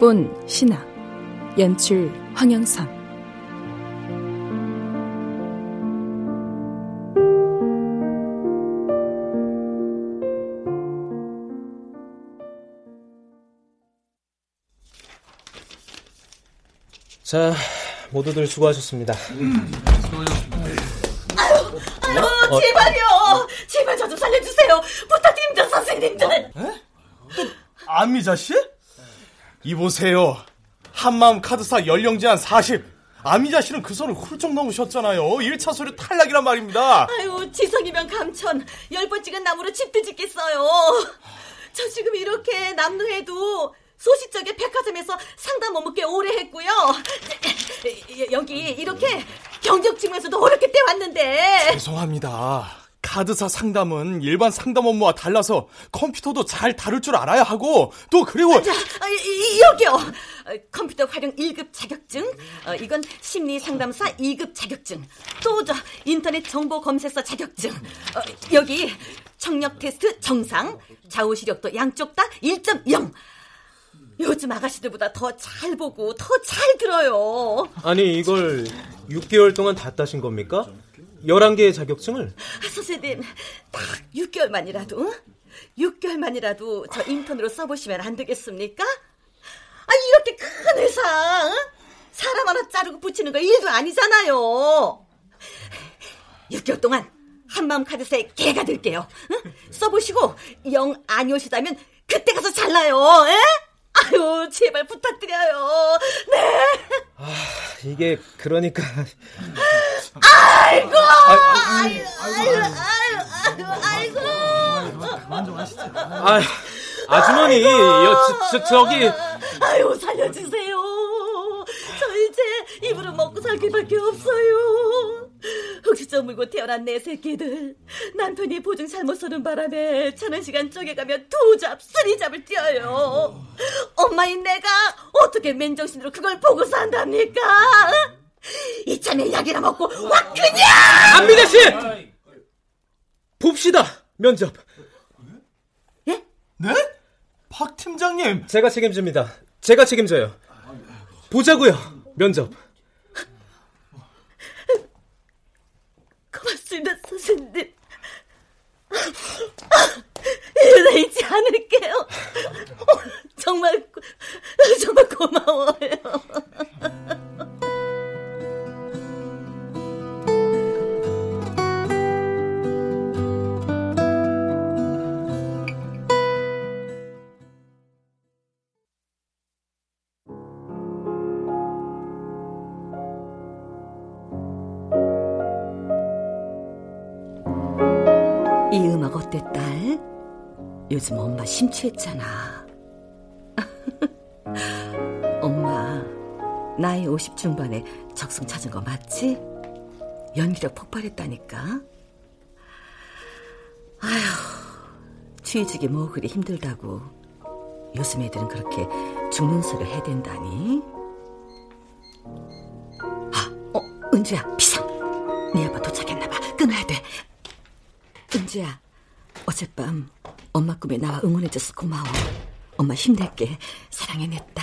극본 신학 연출 황영선 자, 모두들 수고하셨습니다. 음, 아유, 아유, 어, 제발요. 제발 저 좀 살려주세요. 부탁드립니다, 선생님들. 에? 안미자 씨? 이보세요. 한마음 카드사 연령 제한 40. 아미자 씨는 그 선을 훌쩍 넘으셨잖아요. 1차 소류 탈락이란 말입니다. 아유, 지성이면 감천. 열 번 찍은 나무로 집도 짓겠어요. 저 지금 이렇게 남루해도 소시적에 백화점에서 상담 업무꽤 오래 했고요. 여기 이렇게 경적증에서도 어렵게 떼왔는데. 죄송합니다. 카드사 상담은 일반 상담 업무와 달라서 컴퓨터도 잘 다룰 줄 알아야 하고 또 그리고 자, 아, 여기요 어, 컴퓨터 활용 1급 자격증 어, 이건 심리 상담사 2급 자격증 또 저 인터넷 정보 검색서 자격증 어, 여기 청력 테스트 정상 좌우 시력도 양쪽 다 1.0 요즘 아가씨들보다 더 잘 보고 더 잘 들어요. 아니 이걸 6개월 동안 다 따신 겁니까? 11개의 자격증을? 아, 선생님, 딱 6개월만이라도, 6개월만이라도 저 인턴으로 써보시면 안 되겠습니까? 아, 이렇게 큰 회사, 사람 하나 자르고 붙이는 거 일도 아니잖아요. 6개월 동안 한마음 카드사에 개가 될게요. 써보시고 영 아니오시다면 그때 가서 잘라요. 에? 아유, 제발 부탁드려요. 네. 아, 이게 그러니까. 아이고! 아이고, 아이고, 아이고, 아이고. 아이고. 그만 좀 하시죠. 아, 아주머니, 여, 저, 저, 저기. 아유, 살려주세요. 저 이제 입으로 먹고 살기밖에 없어요. 흙수저 물고 태어난 내 새끼들. 남편이 보증 잘못 서는 바람에 자는 시간 쪼개가면 two job, three job을 뛰어요. 엄마인 내가 어떻게 맨정신으로 그걸 보고 산답니까? 이참에 약이나 먹고 확 그냥! 안미자 씨! 봅시다, 면접. 예? 네? 박 팀장님! 제가 책임집니다. 제가 책임져요. 보자고요, 면접. 고맙습니다, 선생님. 잊지 않을게요. 정말, 정말 고마워요. 요즘 엄마 심취했잖아. 엄마, 나이 50 중반에 적성 찾은 거 맞지? 연기력 폭발했다니까. 아휴, 취직이 뭐 그리 힘들다고. 요즘 애들은 그렇게 죽는 소리를 해댄다니. 아, 어, 은주야, 비상. 네 아빠 도착했나봐. 끊어야 돼. 은주야, 어젯밤 엄마 꿈에 나와 응원해줘서 고마워. 엄마 힘낼게. 사랑해 냈다.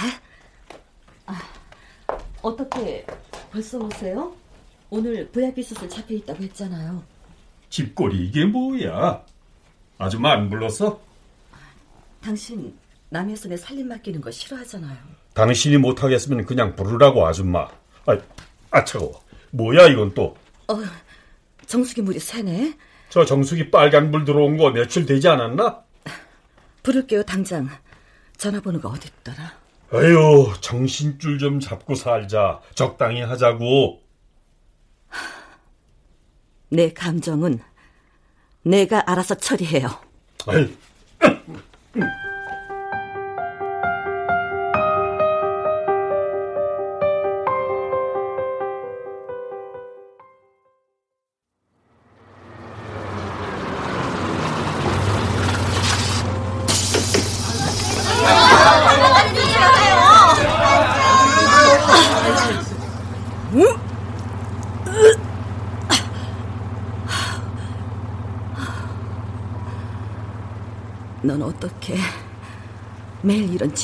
아, 어떻게 벌써 오세요? 오늘 VIP 수술 잡혀있다고 했잖아요. 집꼬리 이게 뭐야? 아줌마 안 불렀어? 당신 남의 손에 살림 맡기는 거 싫어하잖아요. 당신이 못하겠으면 그냥 부르라고 아줌마. 아, 아 차가워. 뭐야 이건 또? 어, 정수기 물이 새네. 저 정수기 빨간 불 들어온 거 며칠 되지 않았나? 부를게요, 당장. 전화번호가 어딨더라? 아유, 정신줄 좀 잡고 살자. 적당히 하자고. 내 감정은 내가 알아서 처리해요. 아이.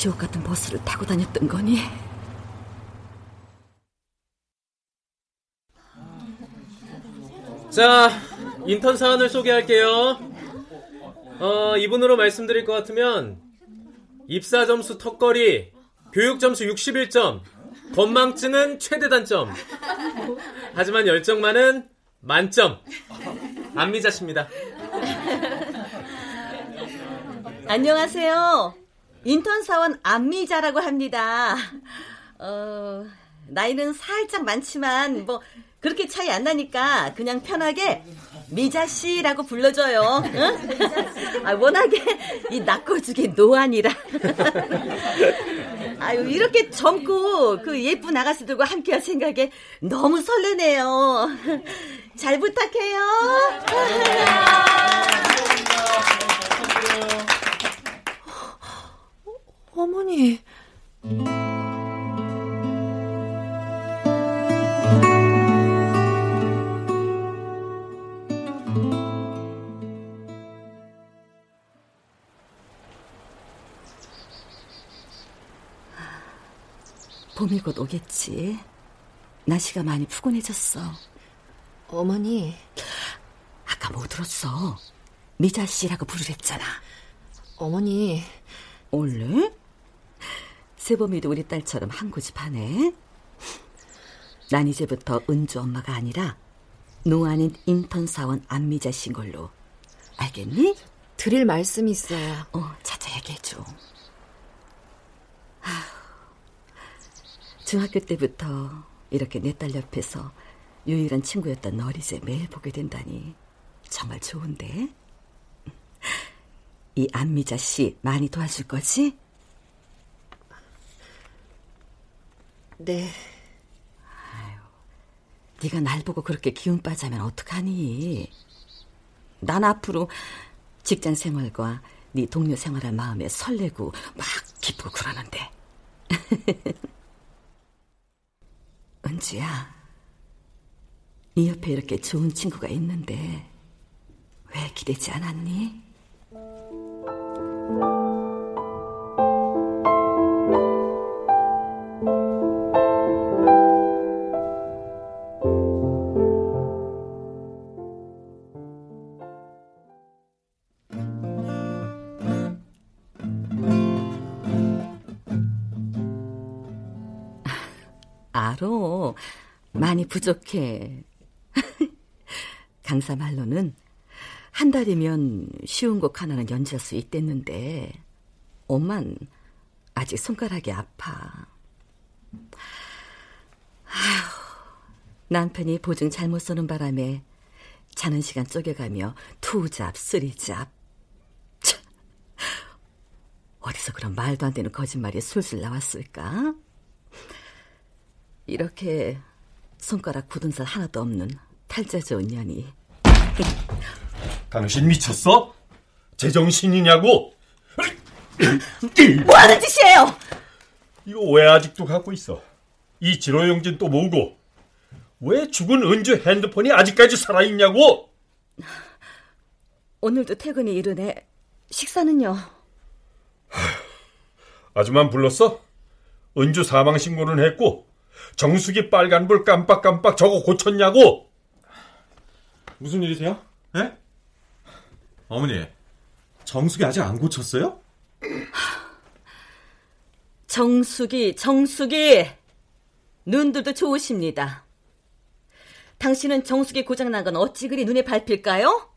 지옥 같은 버스를 타고 다녔던 거니? 자, 인턴 사안을 소개할게요. 어, 이분으로 말씀드릴 것 같으면 입사 점수 턱걸이, 교육 점수 61점, 건망증은 최대 단점. 하지만 열정만은 만점. 안미자 씨입니다. 안녕하세요. 인턴 사원 안미자라고 합니다. 어, 나이는 살짝 많지만 뭐 그렇게 차이 안 나니까 그냥 편하게 미자 씨라고 불러줘요. 응? 아, 워낙에 이 낙고죽이 노안이라. 아유 이렇게 젊고 그 예쁜 아가씨들과 함께할 생각에 너무 설레네요. 잘 부탁해요. 어머니. 봄이 곧 오겠지. 날씨가 많이 푸근해졌어. 어머니. 아까 뭐 들었어? 미자 씨라고 부르랬잖아. 어머니. 원래? 세범이도 우리 딸처럼 한 고집하네. 난 이제부터 은주 엄마가 아니라 노안인 인턴 사원 안미자 씨인 걸로 알겠니? 드릴 말씀이 있어요. 어, 차차 얘기해줘. 중학교 때부터 이렇게 내 딸 옆에서 유일한 친구였던 널 이제 매일 보게 된다니 정말 좋은데? 이 안미자 씨 많이 도와줄 거지? 네. 네가 날 보고 그렇게 기운 빠지면 어떡하니? 난 앞으로 직장 생활과 네 동료 생활할 마음에 설레고 막 기쁘고 그러는데. 은지야, 네 옆에 이렇게 좋은 친구가 있는데 왜 기대지 않았니? 부족해. 강사 말로는 한 달이면 쉬운 곡 하나는 연주할 수 있댔는데 엄만 아직 손가락이 아파. 아휴, 남편이 보증 잘못 써는 바람에 자는 시간 쪼개가며 투잡, 쓰리잡. 참, 어디서 그런 말도 안 되는 거짓말이 술술 나왔을까? 이렇게 손가락 굳은 살 하나도 없는 탈자 좋은 년이 당신 미쳤어? 제정신이냐고? 뭐 하는 짓이에요? 이거 왜 아직도 갖고 있어? 이 지로용진 또 뭐고? 왜 죽은 은주 핸드폰이 아직까지 살아있냐고? 오늘도 퇴근이 이르네. 식사는요? 아줌만 불렀어? 은주 사망 신고는 했고 정수기 빨간불 깜빡깜빡 저거 고쳤냐고? 무슨 일이세요? 예? 어머니, 정수기 아직 안 고쳤어요? 정수기, 정수기. 눈들도 좋으십니다. 당신은 정수기 고장난 건 어찌 그리 눈에 밟힐까요?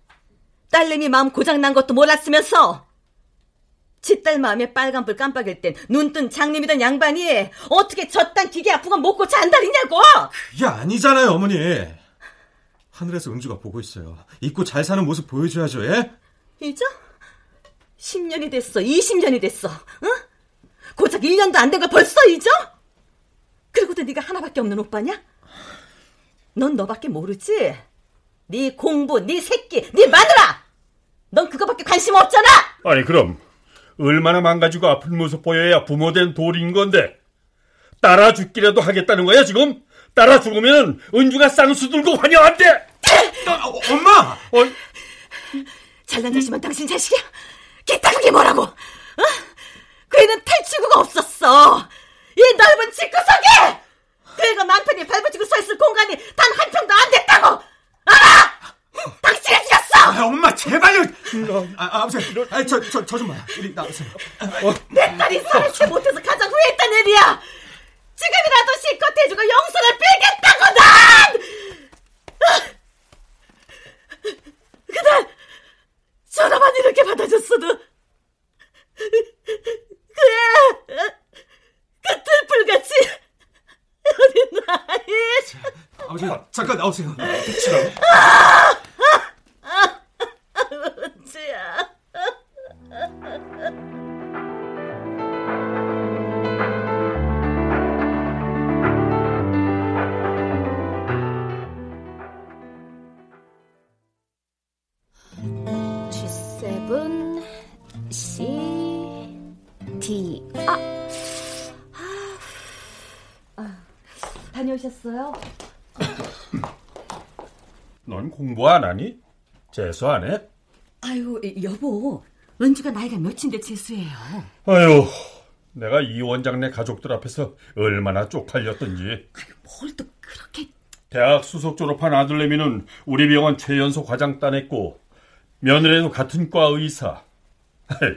딸내미 마음 고장난 것도 몰랐으면서 지딸 마음에 빨간불 깜빡일 땐 눈뜬 장님이던 양반이 어떻게 저딴 기계 못 고쳐 안달이냐고! 그게 아니잖아요, 어머니. 하늘에서 은주가 보고 있어요. 잊고 잘 사는 모습 보여줘야죠, 예? 잊어? 10년이 됐어, 20년이 됐어, 응? 고작 1년도 안 된 걸 벌써 잊어? 그리고도 네가 하나밖에 없는 오빠냐? 넌 너밖에 모르지? 네 공부, 네 새끼, 네 마누라! 넌 그거밖에 관심 없잖아! 아니 그럼 얼마나 망가지고 아픈 모습 보여야 부모된 도리인 건데 따라 죽기라도 하겠다는 거야 지금? 따라 죽으면 은주가 쌍수 들고 환영한대! 어, 엄마! 어, 잘난 자식만 당신 자식이야? 기타 그게 뭐라고? 어? 그 애는 탈출구가 없었어. 이 넓은 집구석에 그 애가 남편이 발붙이고 서 있을 공간이 단 한 평도 안 됐다고. 알아? 당신이 죽였어. 아, 엄마 제발요. 아, 아버지, 아, 저, 저, 저 좀 봐요. 이리 나오세요. 내 딸이 살지 못해서 가장 후회했던 일이야. 지금이라도 실컷 해주고 용서를 빌겠다고 난. 그날 전화만 이렇게 받아줬어도 그래 그 들불같이 어린 나이 아버지, 잠깐 나오세요. 은지야. 재수 안 해? 아유 여보 은주가 나이가 몇인데 재수해요. 아유, 내가 이 원장네 가족들 앞에서 얼마나 쪽팔렸던지. 뭘또 그렇게 대학 수석 졸업한 아들내미는 우리 병원 최연소 과장 따냈고 며느리도 같은 과 의사. 에이,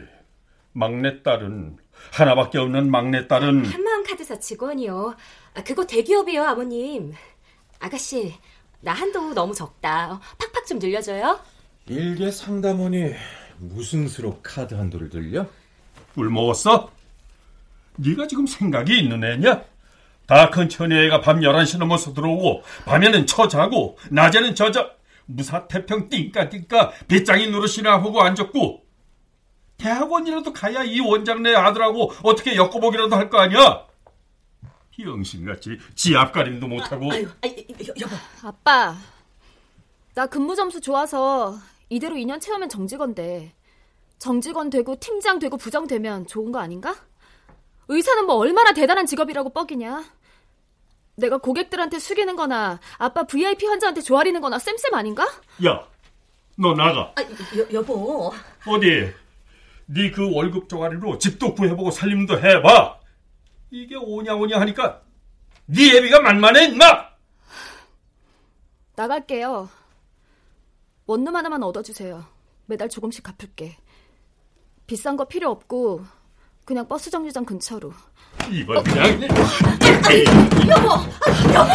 막내 딸은 하나밖에 없는 막내 딸은 한마음 카드사 직원이요. 아, 그거 대기업이요, 아버님. 아가씨, 나 한도 너무 적다. 어, 팍팍 좀 늘려줘요. 일개 상담원이 무슨 수로 카드 한도를 들려? 꿀 먹었어? 네가 지금 생각이 있는 애냐? 다 큰 처녀애가 밤 11시 넘어서 들어오고 밤에는 처자고 낮에는 저저 무사 태평 띵까띵까 배짱이 노릇이나 하고 앉았고 대학원이라도 가야 이 원장네 아들하고 어떻게 엮어보기라도 할 거 아니야? 영신같이 지 앞가림도 못하고 아유 아, 여, 여보 아빠, 나 근무 점수 좋아서 이대로 2년 채우면 정직원 돼. 정직원 되고 팀장 되고 부장 되면 좋은 거 아닌가? 의사는 뭐 얼마나 대단한 직업이라고 뻑이냐? 내가 고객들한테 숙이는 거나 아빠 VIP 환자한테 조아리는 거나 쌤쌤 아닌가? 야, 너 나가 아, 여, 여보 어디 네 그 월급 쪼가리로 집도 구해보고 살림도 해봐 이게 오냐 오냐 하니까 네 애비가 만만해 임마 나갈게요. 원룸 하나만 얻어주세요. 매달 조금씩 갚을게. 비싼 거 필요 없고 그냥 버스 정류장 근처로. 이걸 그냥 여보 여보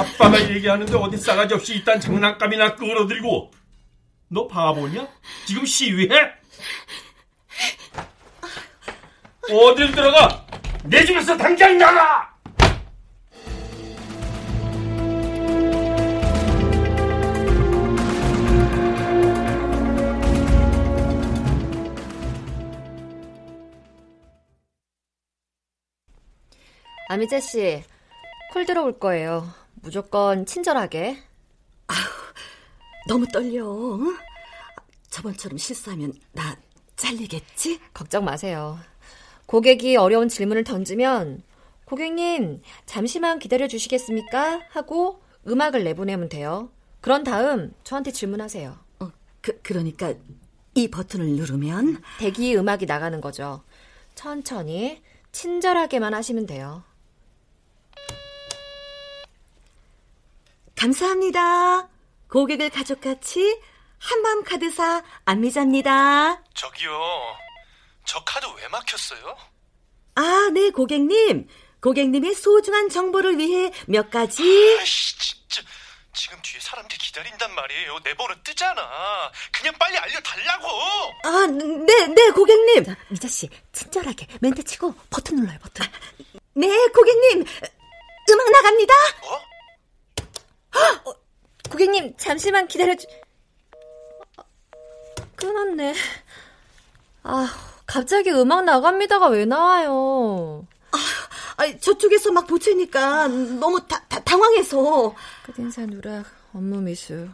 아빠가 얘기하는데 어디 싸가지 없이 이딴 장난감이나 끌어들이고 너 바보냐? 지금 시위해? 어딜 들어가? 내 집에서 당장 나가! 아미자 씨, 콜 들어올 거예요. 무조건 친절하게. 너무 떨려. 응? 저번처럼 실수하면 나 잘리겠지? 걱정 마세요. 고객이 어려운 질문을 던지면 고객님 잠시만 기다려 주시겠습니까? 하고 음악을 내보내면 돼요. 그런 다음 저한테 질문하세요. 어, 그 그러니까 이 버튼을 누르면 대기 음악이 나가는 거죠. 천천히 친절하게만 하시면 돼요. 감사합니다. 고객을 가족같이 한마음 카드사 안미자입니다. 저기요. 저 카드 왜 막혔어요? 아, 네, 고객님. 고객님의 소중한 정보를 위해 몇 가지. 아이씨, 진짜. 지금 뒤에 사람들이 기다린단 말이에요. 내 번호 뜨잖아. 그냥 빨리 알려달라고. 아, 네, 네, 고객님. 미자 씨, 친절하게 멘트 치고 버튼 눌러요, 버튼. 네, 고객님. 음악 나갑니다. 어? 고객님, 잠시만 기다려 주... 끊었네. 아, 갑자기 음악 나갑니다가 왜 나와요? 아, 저쪽에서 막 보채니까 너무 다, 다, 당황해서. 끝인사 누락, 업무 미수,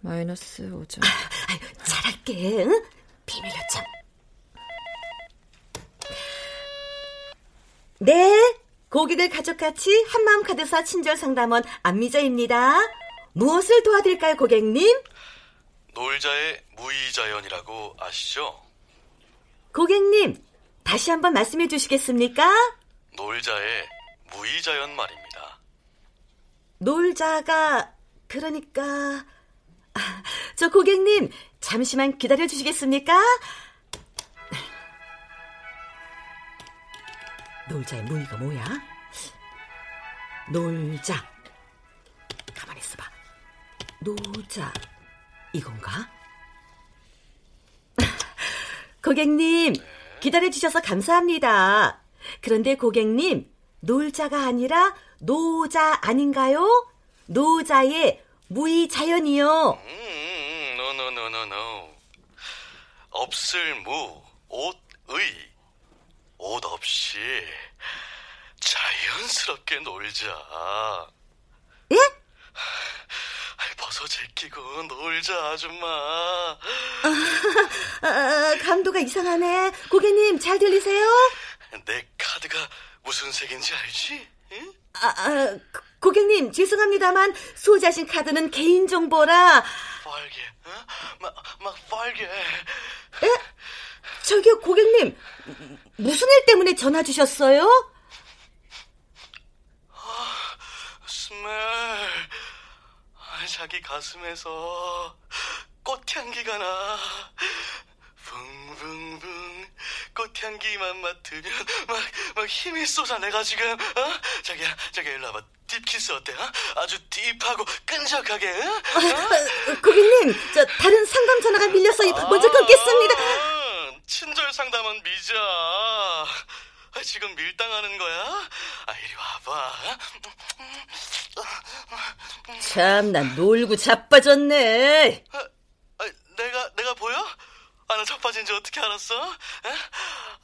마이너스 5점. 아유, 잘할게. 응? 비밀 요청. 네, 고객을 가족같이 한마음 카드사 친절 상담원 안미자입니다. 무엇을 도와드릴까요, 고객님? 놀자의 무이자연이라고 아시죠? 고객님, 다시 한번 말씀해 주시겠습니까? 놀자의 무의자연 말입니다. 놀자가 그러니까 아, 저 고객님 잠시만 기다려 주시겠습니까? 놀자의 무의가 뭐야? 놀자 가만히 있어봐 놀자 이건가? 고객님 기다려 주셔서 감사합니다. 그런데 고객님 놀자가 아니라 노자 아닌가요? 노자의 무의자연이요. 음, 노노노노노. 없을 무, 옷의. 옷 없이 자연스럽게 놀자. 예? 벗어 제끼고 놀자, 아줌마. 아, 감도가 이상하네. 고객님 잘 들리세요? 내 카드가 무슨 색인지 알지? 응? 아, 아, 고객님 죄송합니다만 소지하신 카드는 개인정보라 빨개, 어? 막, 막 빨개. 에? 저기요 고객님 무슨 일 때문에 전화 주셨어요? 스멜. 아, 자기 가슴에서 꽃향기가 나. 붕붕붕 꽃향기만 맡으면 막, 막 힘이 쏟아 내가 지금 어? 자기야 자기야 일로 와봐 딥키스 어때? 어? 아주 딥하고 끈적하게 어? 어? 고객님 저 다른 상담 전화가 밀려서 먼저 끊겠습니다 아, 친절 상담은 미자 아, 지금 밀당하는 거야? 아 이리 와봐 참나 놀고 자빠졌네 아, 아, 내가 내가 보여? 아, 나 자빠진 지 어떻게 알았어? 에?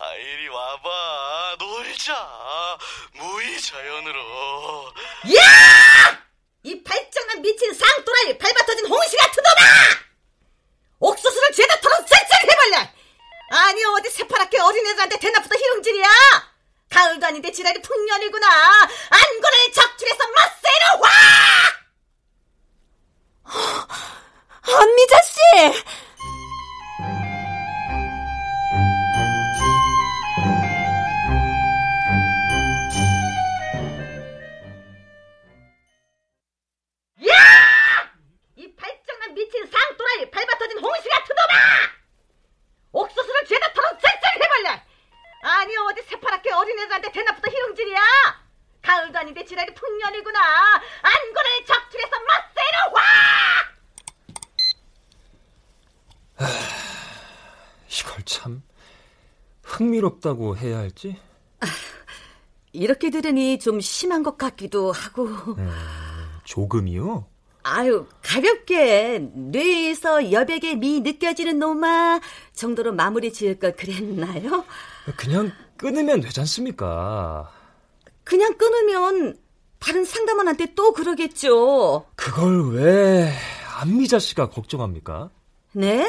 아, 이리 와봐. 놀자. 무의 자연으로. 야! 이 발정난 미친 쌍또라이 밟아터진 홍시 같은 놈아! 옥수수를 죄다 털어 쌩쌩 해발려! 아니 어디 새파랗게 어린애들한테 대낮부터 희롱질이야! 가을도 아닌데 지랄이 풍년이구나! 안고를 적출해서 맞세로 와! 안미자 씨! 흥미롭다고 해야 할지? 이렇게 들으니 좀 심한 것 같기도 하고 조금이요? 아유 가볍게 뇌에서 여백의 미 느껴지는 놈아 정도로 마무리 지을 걸 그랬나요? 그냥 끊으면 되지 않습니까? 그냥 끊으면 다른 상담원한테 또 그러겠죠. 그걸 왜 안미자 씨가 걱정합니까? 네?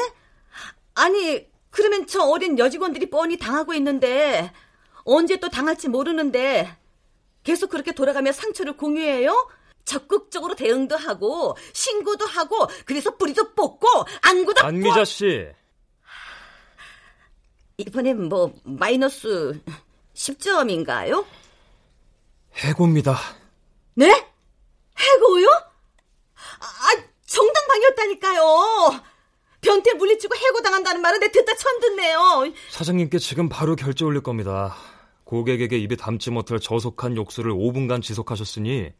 아니, 그러면 저 어린 여직원들이 뻔히 당하고 있는데, 언제 또 당할지 모르는데, 계속 그렇게 돌아가며 상처를 공유해요? 적극적으로 대응도 하고, 신고도 하고, 그래서 뿌리도 뽑고, 안구도 안미자 씨, 이번엔 뭐, 마이너스 10점인가요? 해고입니다. 네? 해고요? 아, 정당방이었다니까요. 변태 물리치고 해고당한다는 말은 내 듣다 처음 듣네요. 사장님께 지금 바로 결제 올릴 겁니다. 고객에게 입에 담지 못할 저속한 욕설을 5분간 지속하셨으니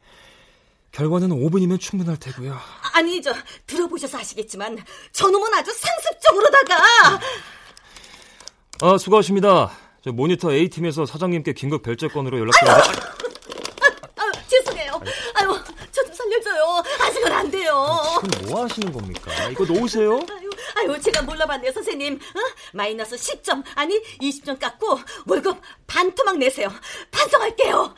결과는 5분이면 충분할 테고요. 아니, 저, 들어보셔서 아시겠지만, 저놈은 아주 상습적으로다가, 아, 수고하십니다. 저 모니터 A팀에서 사장님께 긴급 결제건으로 죄송해요. 아유, 저 좀 살려줘요. 아직은 안 돼요. 지금 뭐 하시는 겁니까? 이거 놓으세요. 아유, 아유, 제가 몰라봤네요, 선생님. 어? 마이너스 10점, 아니, 20점 깎고, 월급 반 토막 내세요. 반성할게요.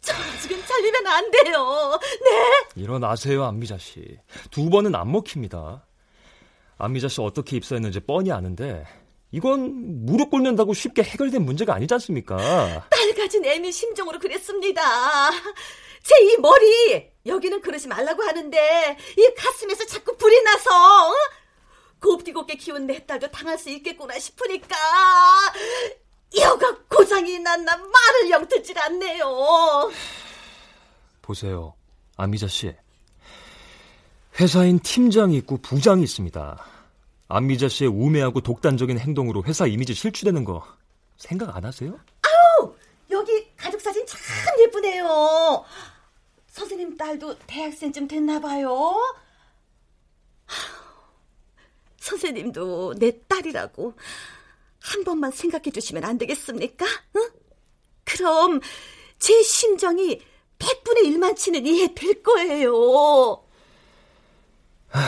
저 지금 잘리면 안 돼요. 네? 일어나세요, 안미자 씨. 두 번은 안 먹힙니다. 안미자 씨 어떻게 입사했는지 뻔히 아는데 이건 무릎 꿇는다고 쉽게 해결된 문제가 아니지 않습니까? 딸 가진 애미 심정으로 그랬습니다. 제 이 머리 여기는 그러지 말라고 하는데 이 가슴에서 자꾸 불이 나서 어? 곱디곱게 키운 내 딸도 당할 수 있겠구나 싶으니까 여가 고장이 났나 말을 영 듣질 않네요. 보세요, 아미자 씨. 회사인 팀장이 있고 부장이 있습니다. 안미자 씨의 우매하고 독단적인 행동으로 회사 이미지 실추되는 거 생각 안 하세요? 아우 여기 가족 사진 참 예쁘네요. 선생님 딸도 대학생쯤 됐나 봐요. 선생님도 내 딸이라고 한 번만 생각해 주시면 안 되겠습니까? 응? 그럼 제 심정이 100분의 1만 치는 이해 될 거예요. 안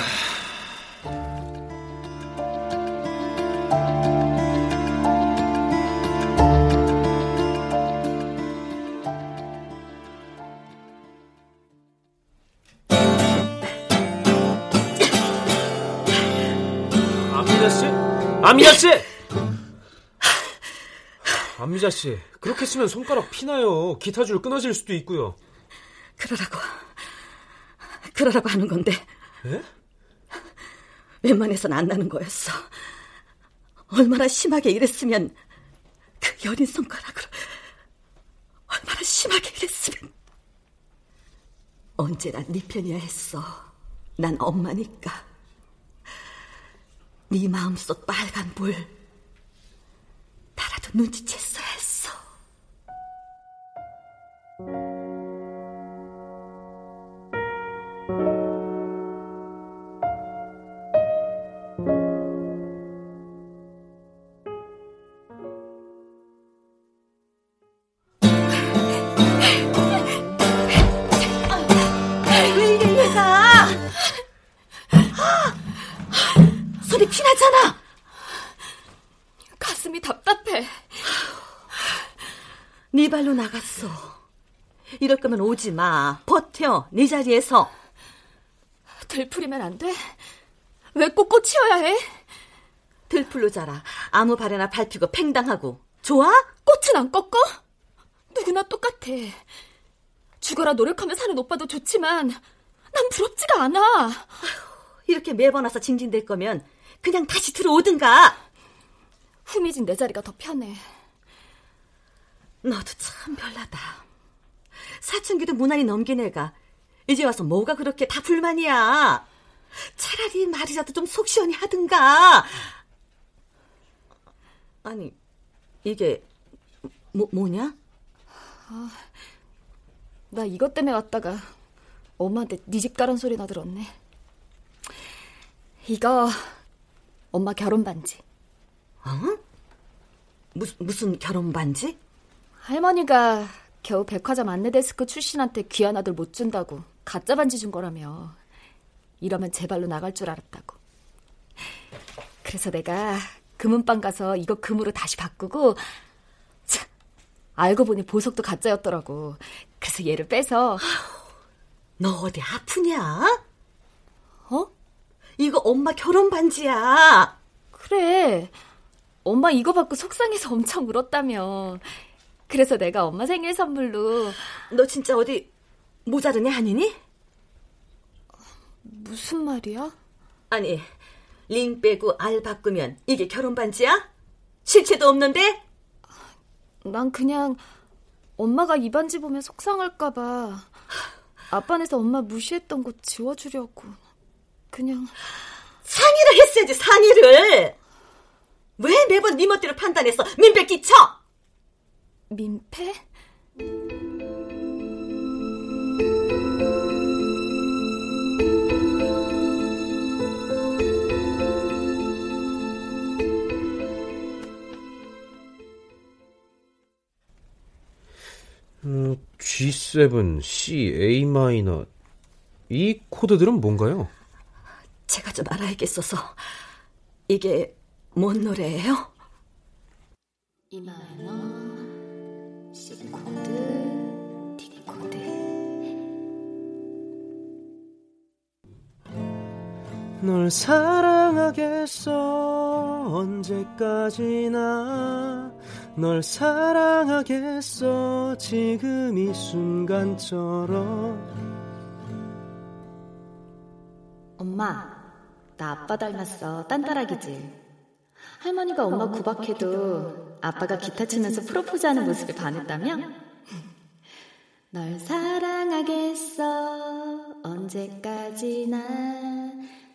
안미자 씨! 안미자 씨, 그렇게 쓰면 손가락 피나요. 기타 줄 끊어질 수도 있고요. 그러라고. 그러라고 하는 건데. 예? 웬만해선 안 나는 거였어. 얼마나 심하게 이랬으면 그 여린 손가락으로 얼마나 심하게 이랬으면 언제나 네 편이야 했어. 난 엄마니까. 네 마음속 빨간 불 나라도 눈치챘어야 했어. 오지 마. 버텨. 네 자리에서. 들풀이면 안 돼? 왜꼭 꽃이어야 해? 들풀로 자라. 아무 발에나 밟히고 팽당하고. 좋아? 꽃은 안 꺾어? 누구나 똑같아. 죽어라 노력하며 사는 오빠도 좋지만 난 부럽지가 않아. 이렇게 매번 와서 징징댈 거면 그냥 다시 들어오든가. 후미진 내 자리가 더 편해. 너도 참 별나다. 사춘기도 무난히 넘긴 애가 이제 와서 뭐가 그렇게 다 불만이야. 차라리 말이라도 좀 속 시원히 하든가. 아니, 이게 뭐, 뭐냐? 아, 나 이것 때문에 왔다가 엄마한테 네집 가란 소리나 들었네. 이거 엄마 결혼 반지. 어? 무슨, 무슨 결혼 반지? 할머니가 겨우 백화점 안내데스크 출신한테 귀한 아들 못 준다고 가짜 반지 준 거라며. 이러면 제 발로 나갈 줄 알았다고. 그래서 내가 금은방 가서 이거 금으로 다시 바꾸고 참, 알고 보니 보석도 가짜였더라고. 그래서 얘를 빼서 너 어디 아프냐? 어? 이거 엄마 결혼 반지야. 그래. 엄마 이거 받고 속상해서 엄청 울었다며. 그래서 내가 엄마 생일 선물로 너 진짜 어디 모자르냐 아니니? 무슨 말이야? 아니, 링 빼고 알 바꾸면 이게 결혼 반지야? 실체도 없는데? 난 그냥 엄마가 이 반지 보면 속상할까봐 아빠네서 엄마 무시했던 거 지워주려고 그냥 상의를 했어야지 상의를 왜 매번 네 멋대로 판단해서 민폐 끼쳐? 민폐? 음, G7, C, A 마이너. 이 코드들은 뭔가요? 제가 좀 알아야겠어서 이게 뭔 노래예요? E 마이너, C 코드, D 코드. 널 사랑하겠어 언제까지나 널 사랑하겠어 지금 이 순간처럼 엄마, 나 아빠 닮았어. 딴따라기지. 할머니가 엄마 구박해도 아빠가 기타 치면서 프로포즈 하는 모습에 반했다며? 널 사랑하겠어. 언제까지나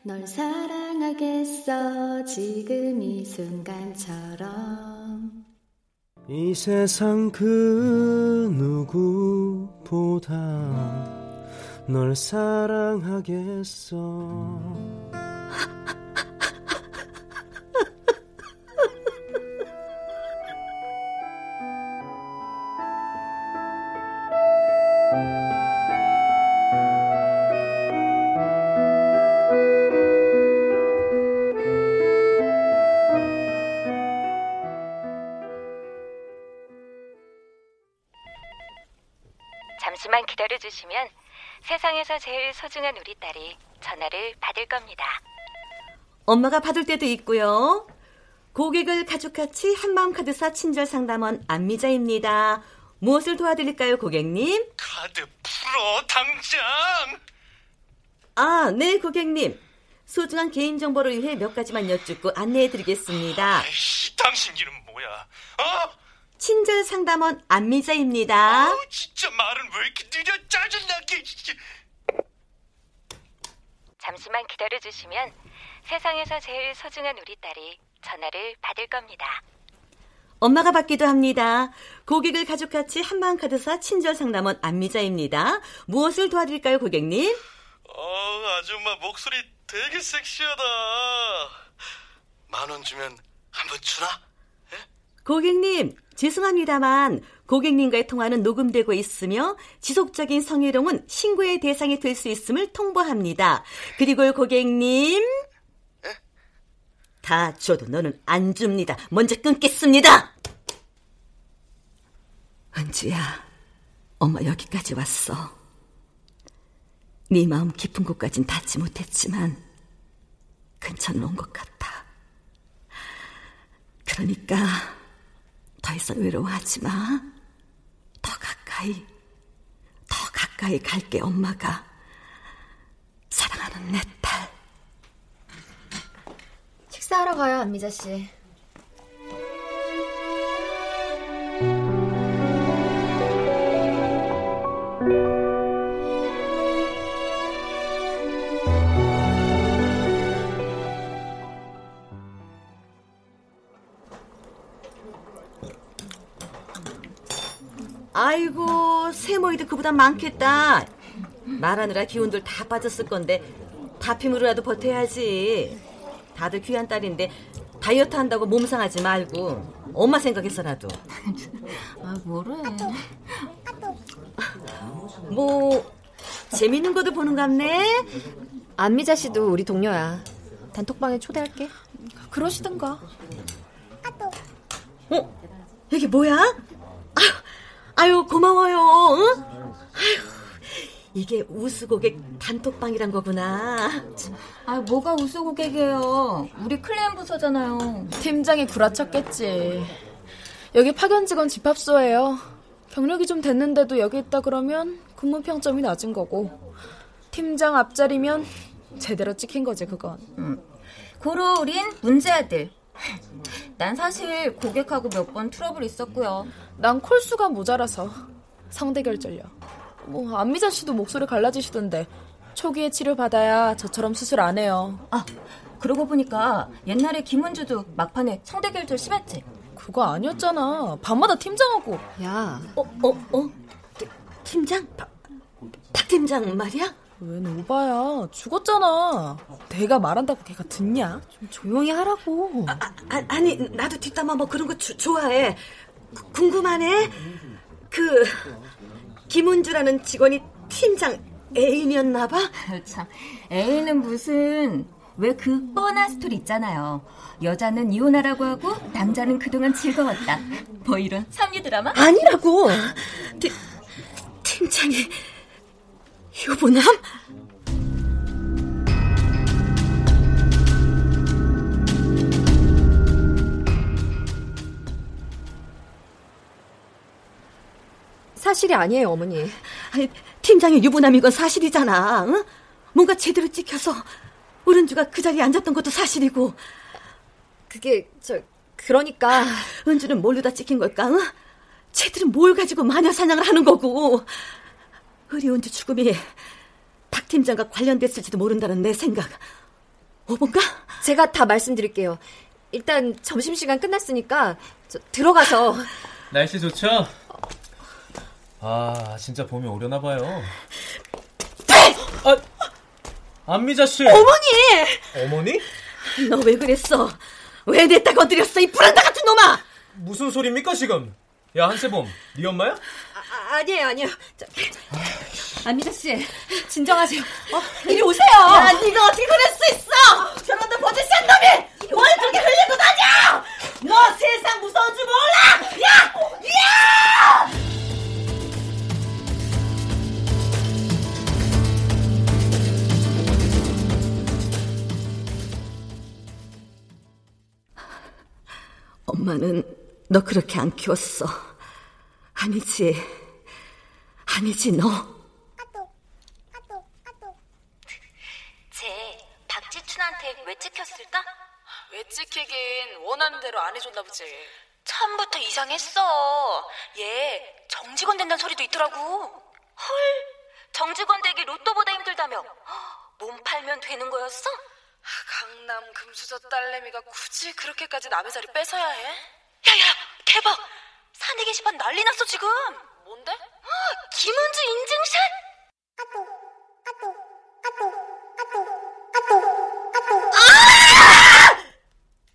널 사랑하겠어. 지금 이 순간처럼. 이 세상 그 누구보다 널 사랑하겠어. 잠시만 기다려주시면 세상에서 제일 소중한 우리 딸이 전화를 받을 겁니다. 엄마가 받을 때도 있고요. 고객을 가족같이 한마음 카드사 친절 상담원 안미자입니다. 무엇을 도와드릴까요, 고객님? 카드 풀어 당장. 아, 네, 고객님. 소중한 개인정보를 위해 몇 가지만 여쭙고 안내해드리겠습니다. 아이씨, 당신 이름 뭐야? 어? 친절 상담원 안미자입니다. 어, 진짜 말은 왜 이렇게 느려 짜증나게. 잠시만 기다려 주시면 세상에서 제일 소중한 우리 딸이 전화를 받을 겁니다. 엄마가 받기도 합니다. 고객을 가족같이 한마음 카드사 친절 상담원 안미자입니다. 무엇을 도와드릴까요, 고객님? 어, 아줌마 목소리 되게 섹시하다. 만 원 주면 한 번 주나? 고객님, 죄송합니다만 고객님과의 통화는 녹음되고 있으며 지속적인 성희롱은 신고의 대상이 될 수 있음을 통보합니다. 그리고 고객님 다 줘도 너는 안 줍니다. 먼저 끊겠습니다. 은주야, 엄마 여기까지 왔어. 네 마음 깊은 곳까진 닿지 못했지만 근처는 온것 같아. 그러니까 더 이상 외로워하지 마. 더 가까이, 더 가까이 갈게, 엄마가. 사랑하는 내 딸. 식사하러 가요, 안미자 씨. 아이고, 세모이도 그보다 많겠다. 말하느라 기운들 다 빠졌을 건데 다힘으로라도 버텨야지. 다들 귀한 딸인데 다이어트 한다고 몸 상하지 말고 엄마 생각해서라도. 아, 뭐래. 뭐 재밌는 것도 보는 갑네. 안미자 씨도 우리 동료야. 단톡방에 초대할게. 그러시든가. 어? 이게 뭐야? 아유, 고마워요. 응? 아유, 이게 우수 고객 단톡방이란 거구나. 아, 뭐가 우수 고객이에요. 우리 클레임 부서잖아요. 팀장이 구라쳤겠지. 여기 파견 직원 집합소예요. 경력이 좀 됐는데도 여기 있다 그러면 근무 평점이 낮은 거고 팀장 앞자리면 제대로 찍힌 거지 그건. 음. 고로 우린 문제 아들. 난 사실 고객하고 몇 번 트러블 있었고요. 난 콜수가 모자라서 상대 결절려. 뭐 안미자 씨도 목소리 갈라지시던데 초기에 치료 받아야 저처럼 수술 안 해요. 아 그러고 보니까 옛날에 김은주도 막판에 성대 결절 심했지. 그거 아니었잖아. 밤마다 팀장하고. 야, 어, 어, 어? 팀장? 박, 박 팀장 말이야? 웬 오바야. 죽었잖아. 내가 말한다고 걔가 듣냐? 좀 조용히 하라고. 아, 아, 아 니, 나도 뒷담화 뭐 그런 거 주, 좋아해. 구, 궁금하네. 그 김은주라는 직원이 팀장 애인이었나 봐? 참, 애인은 무슨 왜그 뻔한 스토리 있잖아요. 여자는 이혼하라고 하고 남자는 그동안 즐거웠다. 뭐 이런 삼류 드라마? 아니라고. 팀, 팀장이 유부남? 사실이 아니에요, 어머니. 아니, 팀장이 유부남인 건 사실이잖아. 응? 뭔가 제대로 찍혀서 우른주가 그 자리에 앉았던 것도 사실이고. 그게 저 그러니까 은주는 뭘로다 찍힌 걸까? 응? 쟤들은 뭘 가지고 마녀 사냥을 하는 거고. 의리 은주 죽음이 박 팀장과 관련됐을지도 모른다는 내 생각. 어본가? 제가 다 말씀드릴게요. 일단 점심시간 끝났으니까 저 들어가서 날씨 좋죠? 아 진짜 봄이 오려나 봐요. 아, 안미자 씨. 어머니! 어머니? 너 왜 그랬어? 왜 내 딸 건드렸어? 이 불안다 같은 놈아! 무슨 소리입니까 지금? 야 한세범, 네 엄마야? 아, 아니에요, 아니에요. 저, 안미자 씨, 진정하세요. 어, 이리 오세요! 야, 네가 어떻게 그럴 수 있어! 저런데 버젓한 놈이 뭘 그렇게 흘리고 다녀! 너 세상 무서운 줄 몰라! 야! 야! 엄마는 너 그렇게 안 키웠어. 아니지. 아니지, 너. 쟤 박지춘한테 왜 찍혔을까? 왜 찍히긴 원하는 대로 안 해줬나 보지. 처음부터 이상했어. 얘 정직원 된다는 소리도 있더라고. 헐, 정직원 되기 로또보다 힘들다며. 몸 팔면 되는 거였어? 강남 금수저 딸내미가 굳이 그렇게까지 남의 자리 뺏어야 해? 야야, 대박! 사내 게시판 난리 났어 지금. 뭔데? 김은주 인증샷?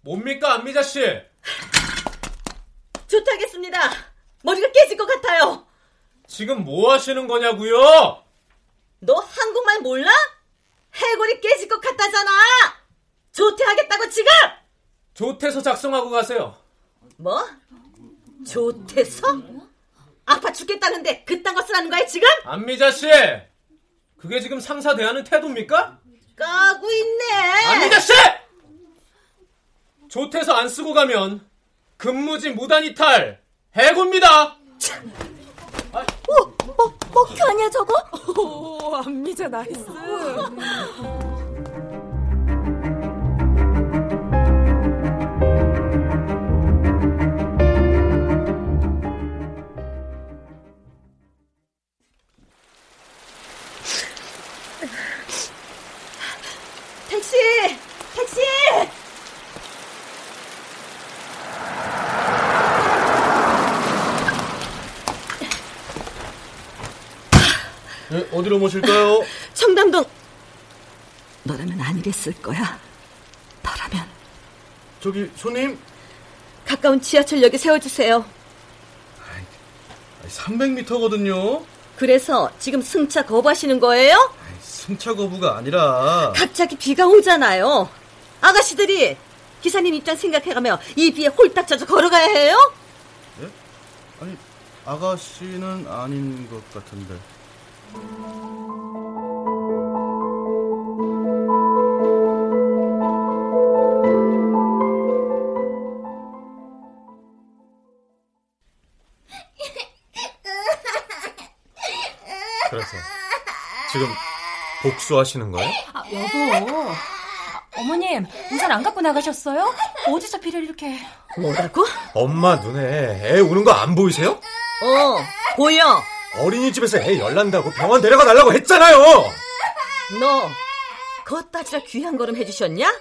뭡니까 안미자 씨? 좋다겠습니다. 머리가 깨질 것 같아요. 지금 뭐 하시는 거냐고요? 너 한국말 몰라? 해골이 깨질 것 같다잖아. 조퇴하겠다고 지금? 조퇴서 작성하고 가세요. 뭐? 조퇴서? 아파 죽겠다는데 그딴 거 쓰라는 거야 지금? 안미자 씨, 그게 지금 상사 대하는 태도입니까? 까고 있네. 안미자 씨! 조퇴서 안 쓰고 가면 근무지 무단 이탈 해고입니다. 어, 뭐, 먹혀 아니야 저거? 오, 안미자 나이스. 택시! 택시! 네, 어디로 모실까요? 청담동. 너라면 안 이랬을 거야. 너라면. 저기 손님 가까운 지하철역에 세워주세요. 300m거든요. 그래서 지금 승차 거부하시는 거예요? 승차 거부가 아니라 갑자기 비가 오잖아요. 아가씨들이 기사님 입장 생각해가며 이 비에 홀딱 젖어 걸어가야 해요? 아니 아가씨는 아닌 것 같은데. 그래서 지금 복수하시는 거예요? 아, 여보. 어머님, 우산 안 갖고 나가셨어요? 어디서 비를 이렇게. 뭐라고? 엄마 눈에 애 우는 거 안 보이세요? 어, 보여. 어린이집에서 애 열난다고 병원 데려가 달라고 했잖아요. 너, 그것 따지라 귀한 걸음 해주셨냐?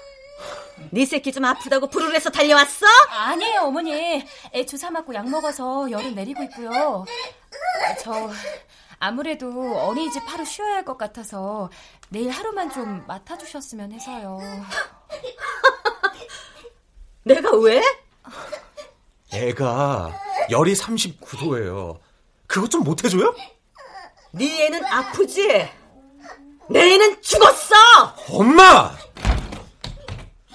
네 새끼 좀 아프다고 불을 해서 달려왔어? 아니에요, 어머니. 애 주사 맞고 약 먹어서 열은 내리고 있고요. 저 아무래도 어린이집 하루 쉬어야 할 것 같아서 내일 하루만 좀 맡아주셨으면 해서요. 내가 왜? 애가 열이 39도예요. 그것 좀 못해줘요? 네 애는 아프지? 내 애는 죽었어! 엄마!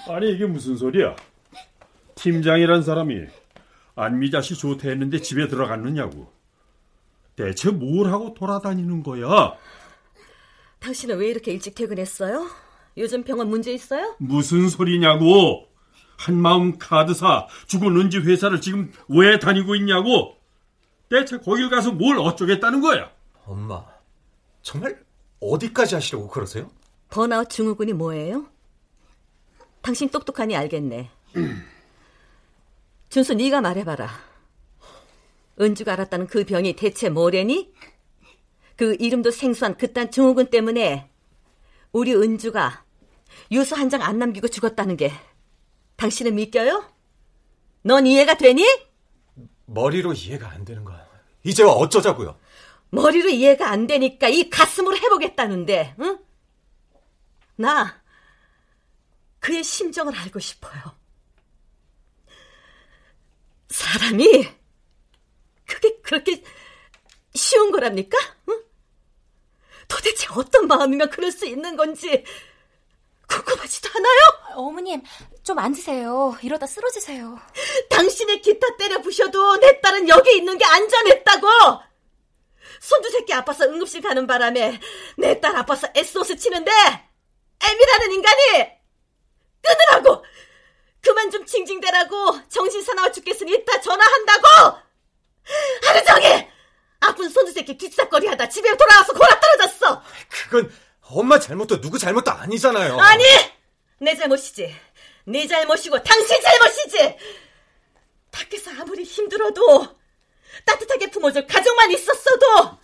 아니 이게 무슨 소리야? 팀장이란 사람이 안미자 씨 조퇴했는데 집에 들어갔느냐고. 대체 뭘 하고 돌아다니는 거야? 당신은 왜 이렇게 일찍 퇴근했어요? 요즘 병원 문제 있어요? 무슨 소리냐고? 한마음 카드사 죽은 은지 회사를 지금 왜 다니고 있냐고? 대체 거길 가서 뭘 어쩌겠다는 거야? 엄마, 정말 어디까지 하시려고 그러세요? 번아웃 증후군이 뭐예요? 당신 똑똑하니 알겠네. 준수 네가 말해봐라. 은주가 알았다는 그 병이 대체 뭐래니? 그 이름도 생소한 그딴 증후군 때문에 우리 은주가 유서 한 장 안 남기고 죽었다는 게 당신은 믿겨요? 넌 이해가 되니? 머리로 이해가 안 되는 거야. 이제와 어쩌자고요? 머리로 이해가 안 되니까 이 가슴으로 해보겠다는데, 응? 나 그의 심정을 알고 싶어요. 사람이 그게 그렇게 쉬운 거랍니까? 응? 도대체 어떤 마음이면 그럴 수 있는 건지 궁금하지도 않아요? 어머님, 좀 앉으세요. 이러다 쓰러지세요. 당신의 기타 때려 부셔도 내 딸은 여기 있는 게 안전했다고! 손주 새끼 아파서 응급실 가는 바람에 내 딸 아파서 SOS 치는데 애미라는 인간이 끊으라고! 그만 좀 징징대라고 정신 사나워 죽겠으니 이따 전화한다고! 하루 종일 아픈 손주 새끼 뒤치다거리 하다 집에 돌아와서 골아 떨어졌어! 그건 엄마 잘못도 누구 잘못도 아니잖아요. 아니! 내 잘못이지. 네 잘못이고 당신 잘못이지! 밖에서 아무리 힘들어도 따뜻하게 품어줄 가족만 있었어도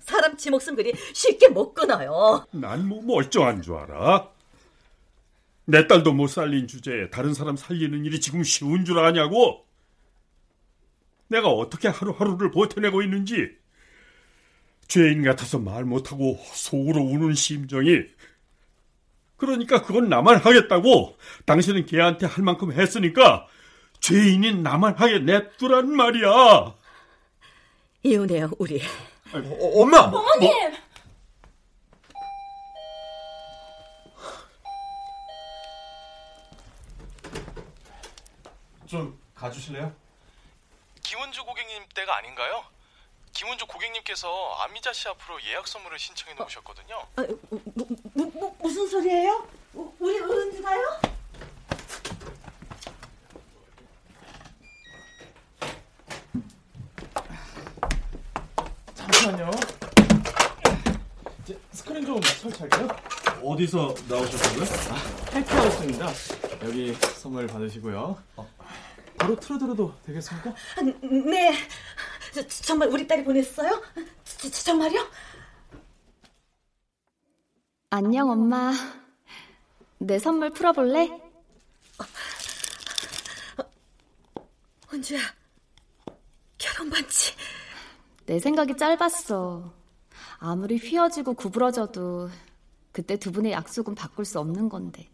사람 지 목숨 그리 쉽게 못 끊어요. 난 뭐 멀쩡한 줄 알아? 내 딸도 못 살린 주제에 다른 사람 살리는 일이 지금 쉬운 줄 아냐고? 내가 어떻게 하루하루를 버텨내고 있는지. 죄인 같아서 말 못하고 속으로 우는 심정이. 그러니까 그건 나만 하겠다고 당신은 걔한테 할 만큼 했으니까 죄인인 나만 하게 냅두란 말이야. 이혼해요 우리. 어, 엄마! 어머님! 좀 가주실래요? 댁 아닌가요? 김은주 고객님께서 안미자 씨 앞으로 예약 선물을 신청해 놓으셨거든요. 아, 무, 무, 무, 무슨 소리예요? 우리 은주가요? 잠시만요. 이제 스크린 좀 설치할게요. 어디서 나오셨다고요? 헬프하우스입니다. 여기 선물 받으시고요. 바로 틀어드려도 되겠습니까? 아, 네. 저, 정말 우리 딸이 보냈어요? 저, 저, 정말요? 안녕, 엄마. 내 선물 풀어볼래? 은주야, 결혼 반지. 내 생각이 짧았어. 아무리 휘어지고 구부러져도 그때 두 분의 약속은 바꿀 수 없는 건데.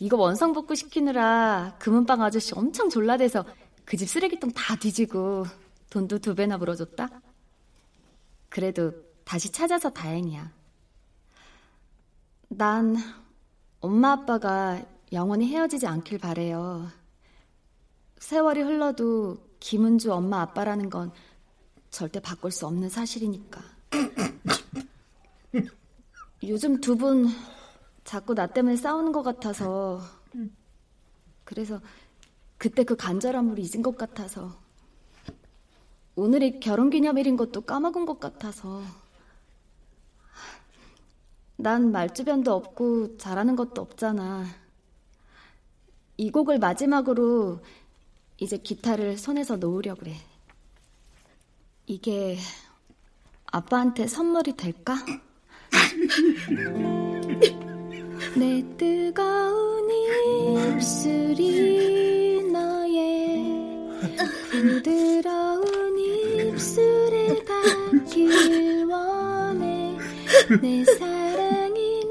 이거 원상복구 시키느라 금은방 아저씨 엄청 졸라대서 그 집 쓰레기통 다 뒤지고 돈도 두 배나 물어줬다? 그래도 다시 찾아서 다행이야. 난 엄마 아빠가 영원히 헤어지지 않길 바래요. 세월이 흘러도 김은주 엄마 아빠라는 건 절대 바꿀 수 없는 사실이니까. 요즘 두 분 자꾸 나 때문에 싸우는 것 같아서 그래서 그때 그 간절함을 잊은 것 같아서 오늘이 결혼기념일인 것도 까먹은 것 같아서 난 말주변도 없고 잘하는 것도 없잖아. 이 곡을 마지막으로 이제 기타를 손에서 놓으려 그래. 이게 아빠한테 선물이 될까? 내 뜨거운 입술이 너의 부드러운 입술에 닿길 원해. 내 사랑이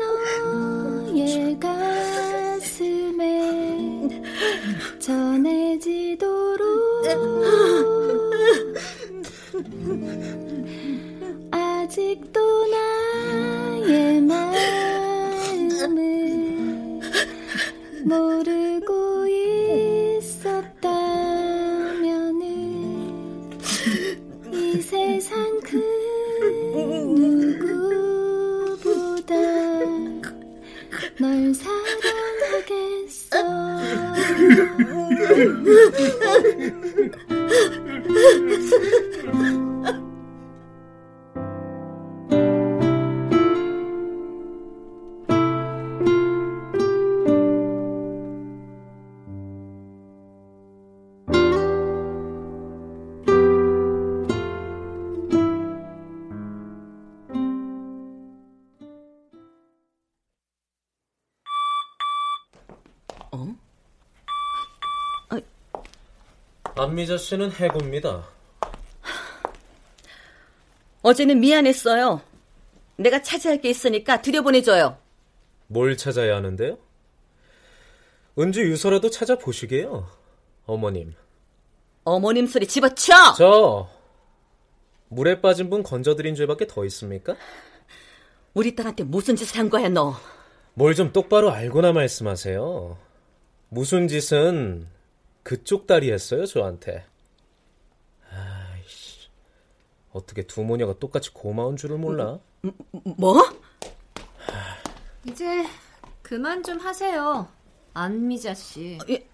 너의 가슴에 전해지도록. 아직도 모르고 있었다면은 이 세상 그 누구보다 널 사랑하겠어 안미자 씨는 해고입니다. 어제는 미안했어요. 내가 차지할 게 있으니까 들여보내줘요. 뭘 찾아야 하는데요? 은주 유서라도 찾아보시게요, 어머님. 어머님 소리 집어쳐! 저 물에 빠진 분 건져드린 죄밖에 더 있습니까? 우리 딸한테 무슨 짓을 한 거야, 너? 뭘 좀 똑바로 알고나 말씀하세요. 무슨 짓은 그쪽 딸이 했어요, 저한테. 아이씨, 어떻게 두 모녀가 똑같이 고마운 줄을 몰라? 뭐? 이제 그만 좀 하세요. 안미자 씨. 예,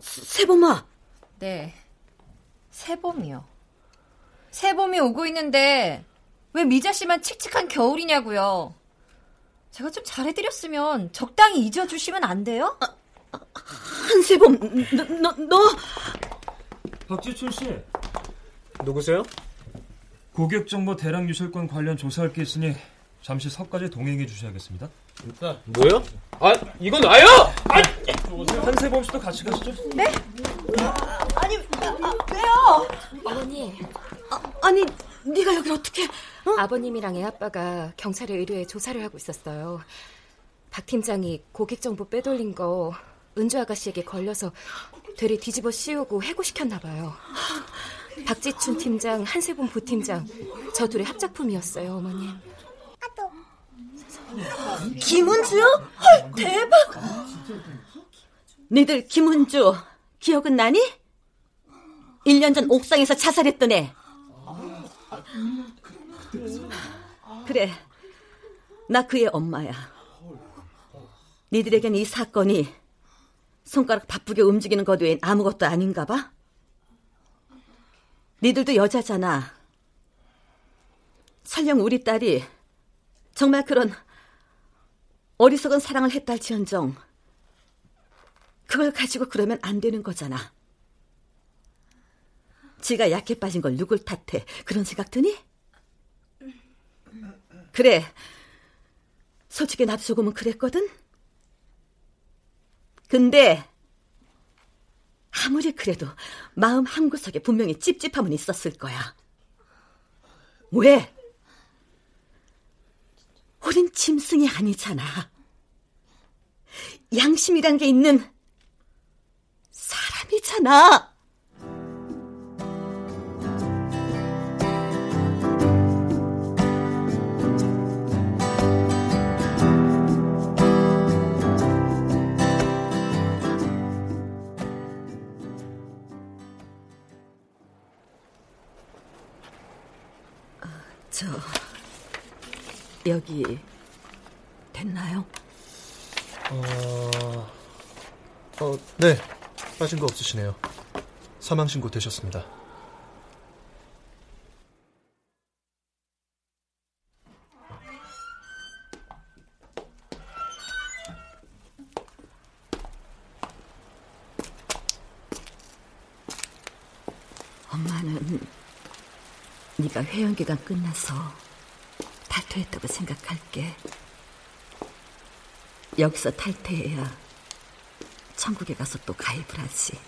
세범아. 네. 세범이요. 세범이 오고 있는데 왜 미자 씨만 칙칙한 겨울이냐고요. 제가 좀 잘해드렸으면 적당히 잊어주시면 안 돼요? 한세범, 너, 너, 너. 박지춘 씨. 누구세요? 고객 정보 대량 유실권 관련 조사할 게 있으니 잠시 서까지 동행해 주셔야겠습니다. 뭐요? 아, 이건 나요! 아! 한세범 씨도 같이 가시죠. 네? 아니, 아, 왜요? 어머니. 아, 니 네가 여기 어떻게? 어? 아버님이랑 애 아빠가 경찰에 의뢰해 조사를 하고 있었어요. 박 팀장이 고객 정보 빼돌린 거 은주 아가씨에게 걸려서 되레 뒤집어 씌우고 해고시켰나 봐요. 박지춘 팀장, 한세범 부팀장, 저 둘의 합작품이었어요, 어머님. 김은주요? 헐, 대박! 니들 김은주 기억은 나니? 1년 전 옥상에서 자살했던 애. 그래, 나 그의 엄마야. 니들에겐 이 사건이 손가락 바쁘게 움직이는 것 외엔 아무것도 아닌가 봐? 니들도 여자잖아. 설령 우리 딸이 정말 그런 어리석은 사랑을 했다 할지언정 그걸 가지고 그러면 안 되는 거잖아. 지가 약해 빠진 걸 누굴 탓해? 그런 생각 드니? 그래. 솔직히 나도 조금은 그랬거든? 근데 아무리 그래도 마음 한구석에 분명히 찝찝함은 있었을 거야. 왜? 우린 짐승이 아니잖아. 양심이란 게 있는 사람이잖아. 여기 됐나요? 어... 어, 네. 빠진 거 없으시네요. 사망 신고 되셨습니다. 엄마는 네가 회원 기간 끝나서 탈퇴했다고 생각할게. 여기서 탈퇴해야 천국에 가서 또 가입을 하지.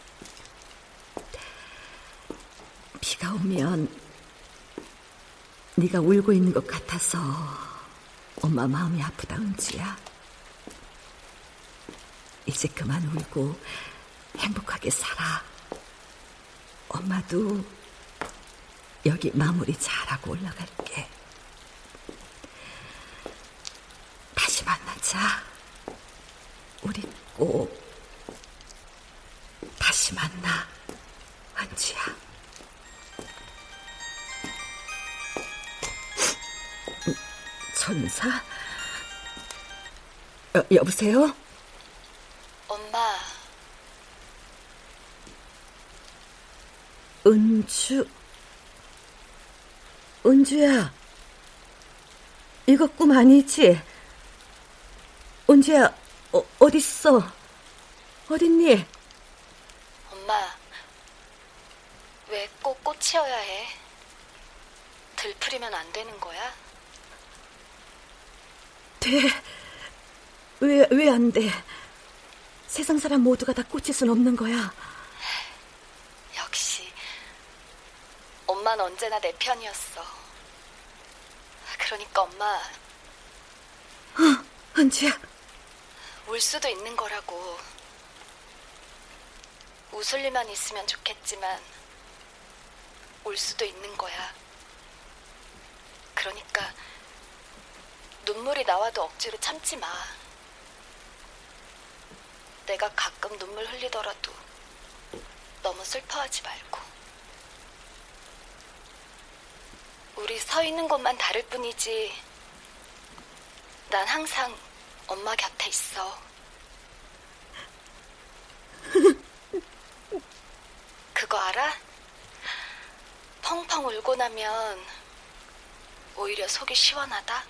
비가 오면 네가 울고 있는 것 같아서 엄마 마음이 아프다 은지야. 이제 그만 울고 행복하게 살아. 엄마도 여기 마무리 잘하고 올라갈게. 다시 만나 자. 우리 꼭 다시 만나, 은지야. 천사? 여, 여보세요? 엄마, 은주. 은주야. 이거 꿈 아니지? 은주야, 어, 어딨어? 어딨니? 엄마, 왜 꼭 꽃이어야 해? 들풀이면 안 되는 거야? 돼. 왜, 왜 안 돼? 세상 사람 모두가 다 꽃일 순 없는 거야. 엄마는 언제나 내 편이었어. 그러니까 엄마. 어, 은지야. 울 수도 있는 거라고. 웃을 일만 있으면 좋겠지만 울 수도 있는 거야. 그러니까 눈물이 나와도 억지로 참지 마. 내가 가끔 눈물 흘리더라도 너무 슬퍼하지 말고. 우리 서 있는 곳만 다를 뿐이지. 난 항상 엄마 곁에 있어. 그거 알아? 펑펑 울고 나면 오히려 속이 시원하다.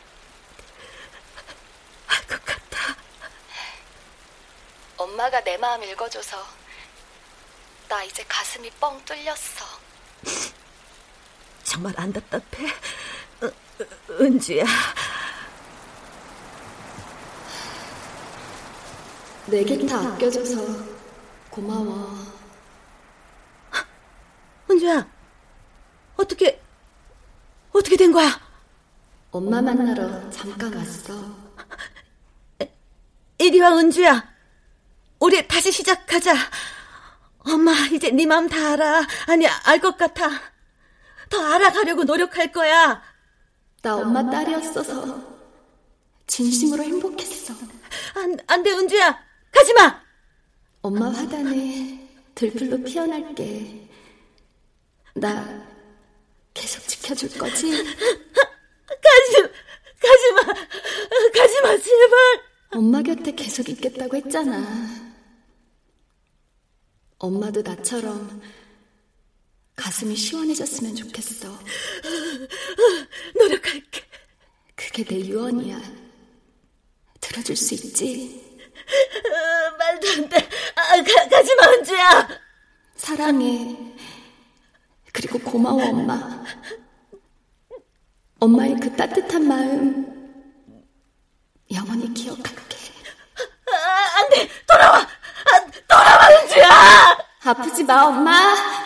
알것 같아. 엄마가 내 마음 읽어줘서 나 이제 가슴이 뻥 뚫렸어. 정말 안 답답해? 어, 은지야. 내 곁에 아껴줘서 고마워. 은주야, 어떻게, 어떻게 된 거야? 엄마 만나러 잠깐 왔어. 이리 와, 은주야. 우리 다시 시작하자. 엄마, 이제 네 마음 다 알아. 아니, 알 것 같아. 더 알아가려고 노력할 거야. 나 엄마 딸이었어서 진심으로 행복했어. 안, 안 돼, 은주야. 가지 마! 엄마 화단에 들풀로 피어날게. 나 계속 지켜줄 거지? 가지, 가지 마. 가지 마, 제발. 엄마 곁에 계속 있겠다고 했잖아. 엄마도 나처럼 가슴이 시원해졌으면 좋겠어. 노력할게. 그게 내 유언이야. 들어줄 수 있지? 어, 말도 안 돼. 아, 가, 가지 마, 은주야. 사랑해. 그리고 고마워, 엄마. 엄마의 그 따뜻한 마음 영원히 기억할게. 아, 안 돼. 돌아와. 아, 돌아와, 은주야. 아프지 마, 엄마.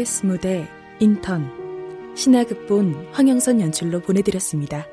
KBS 무대 인턴 신화극본 황영선 연출로 보내드렸습니다.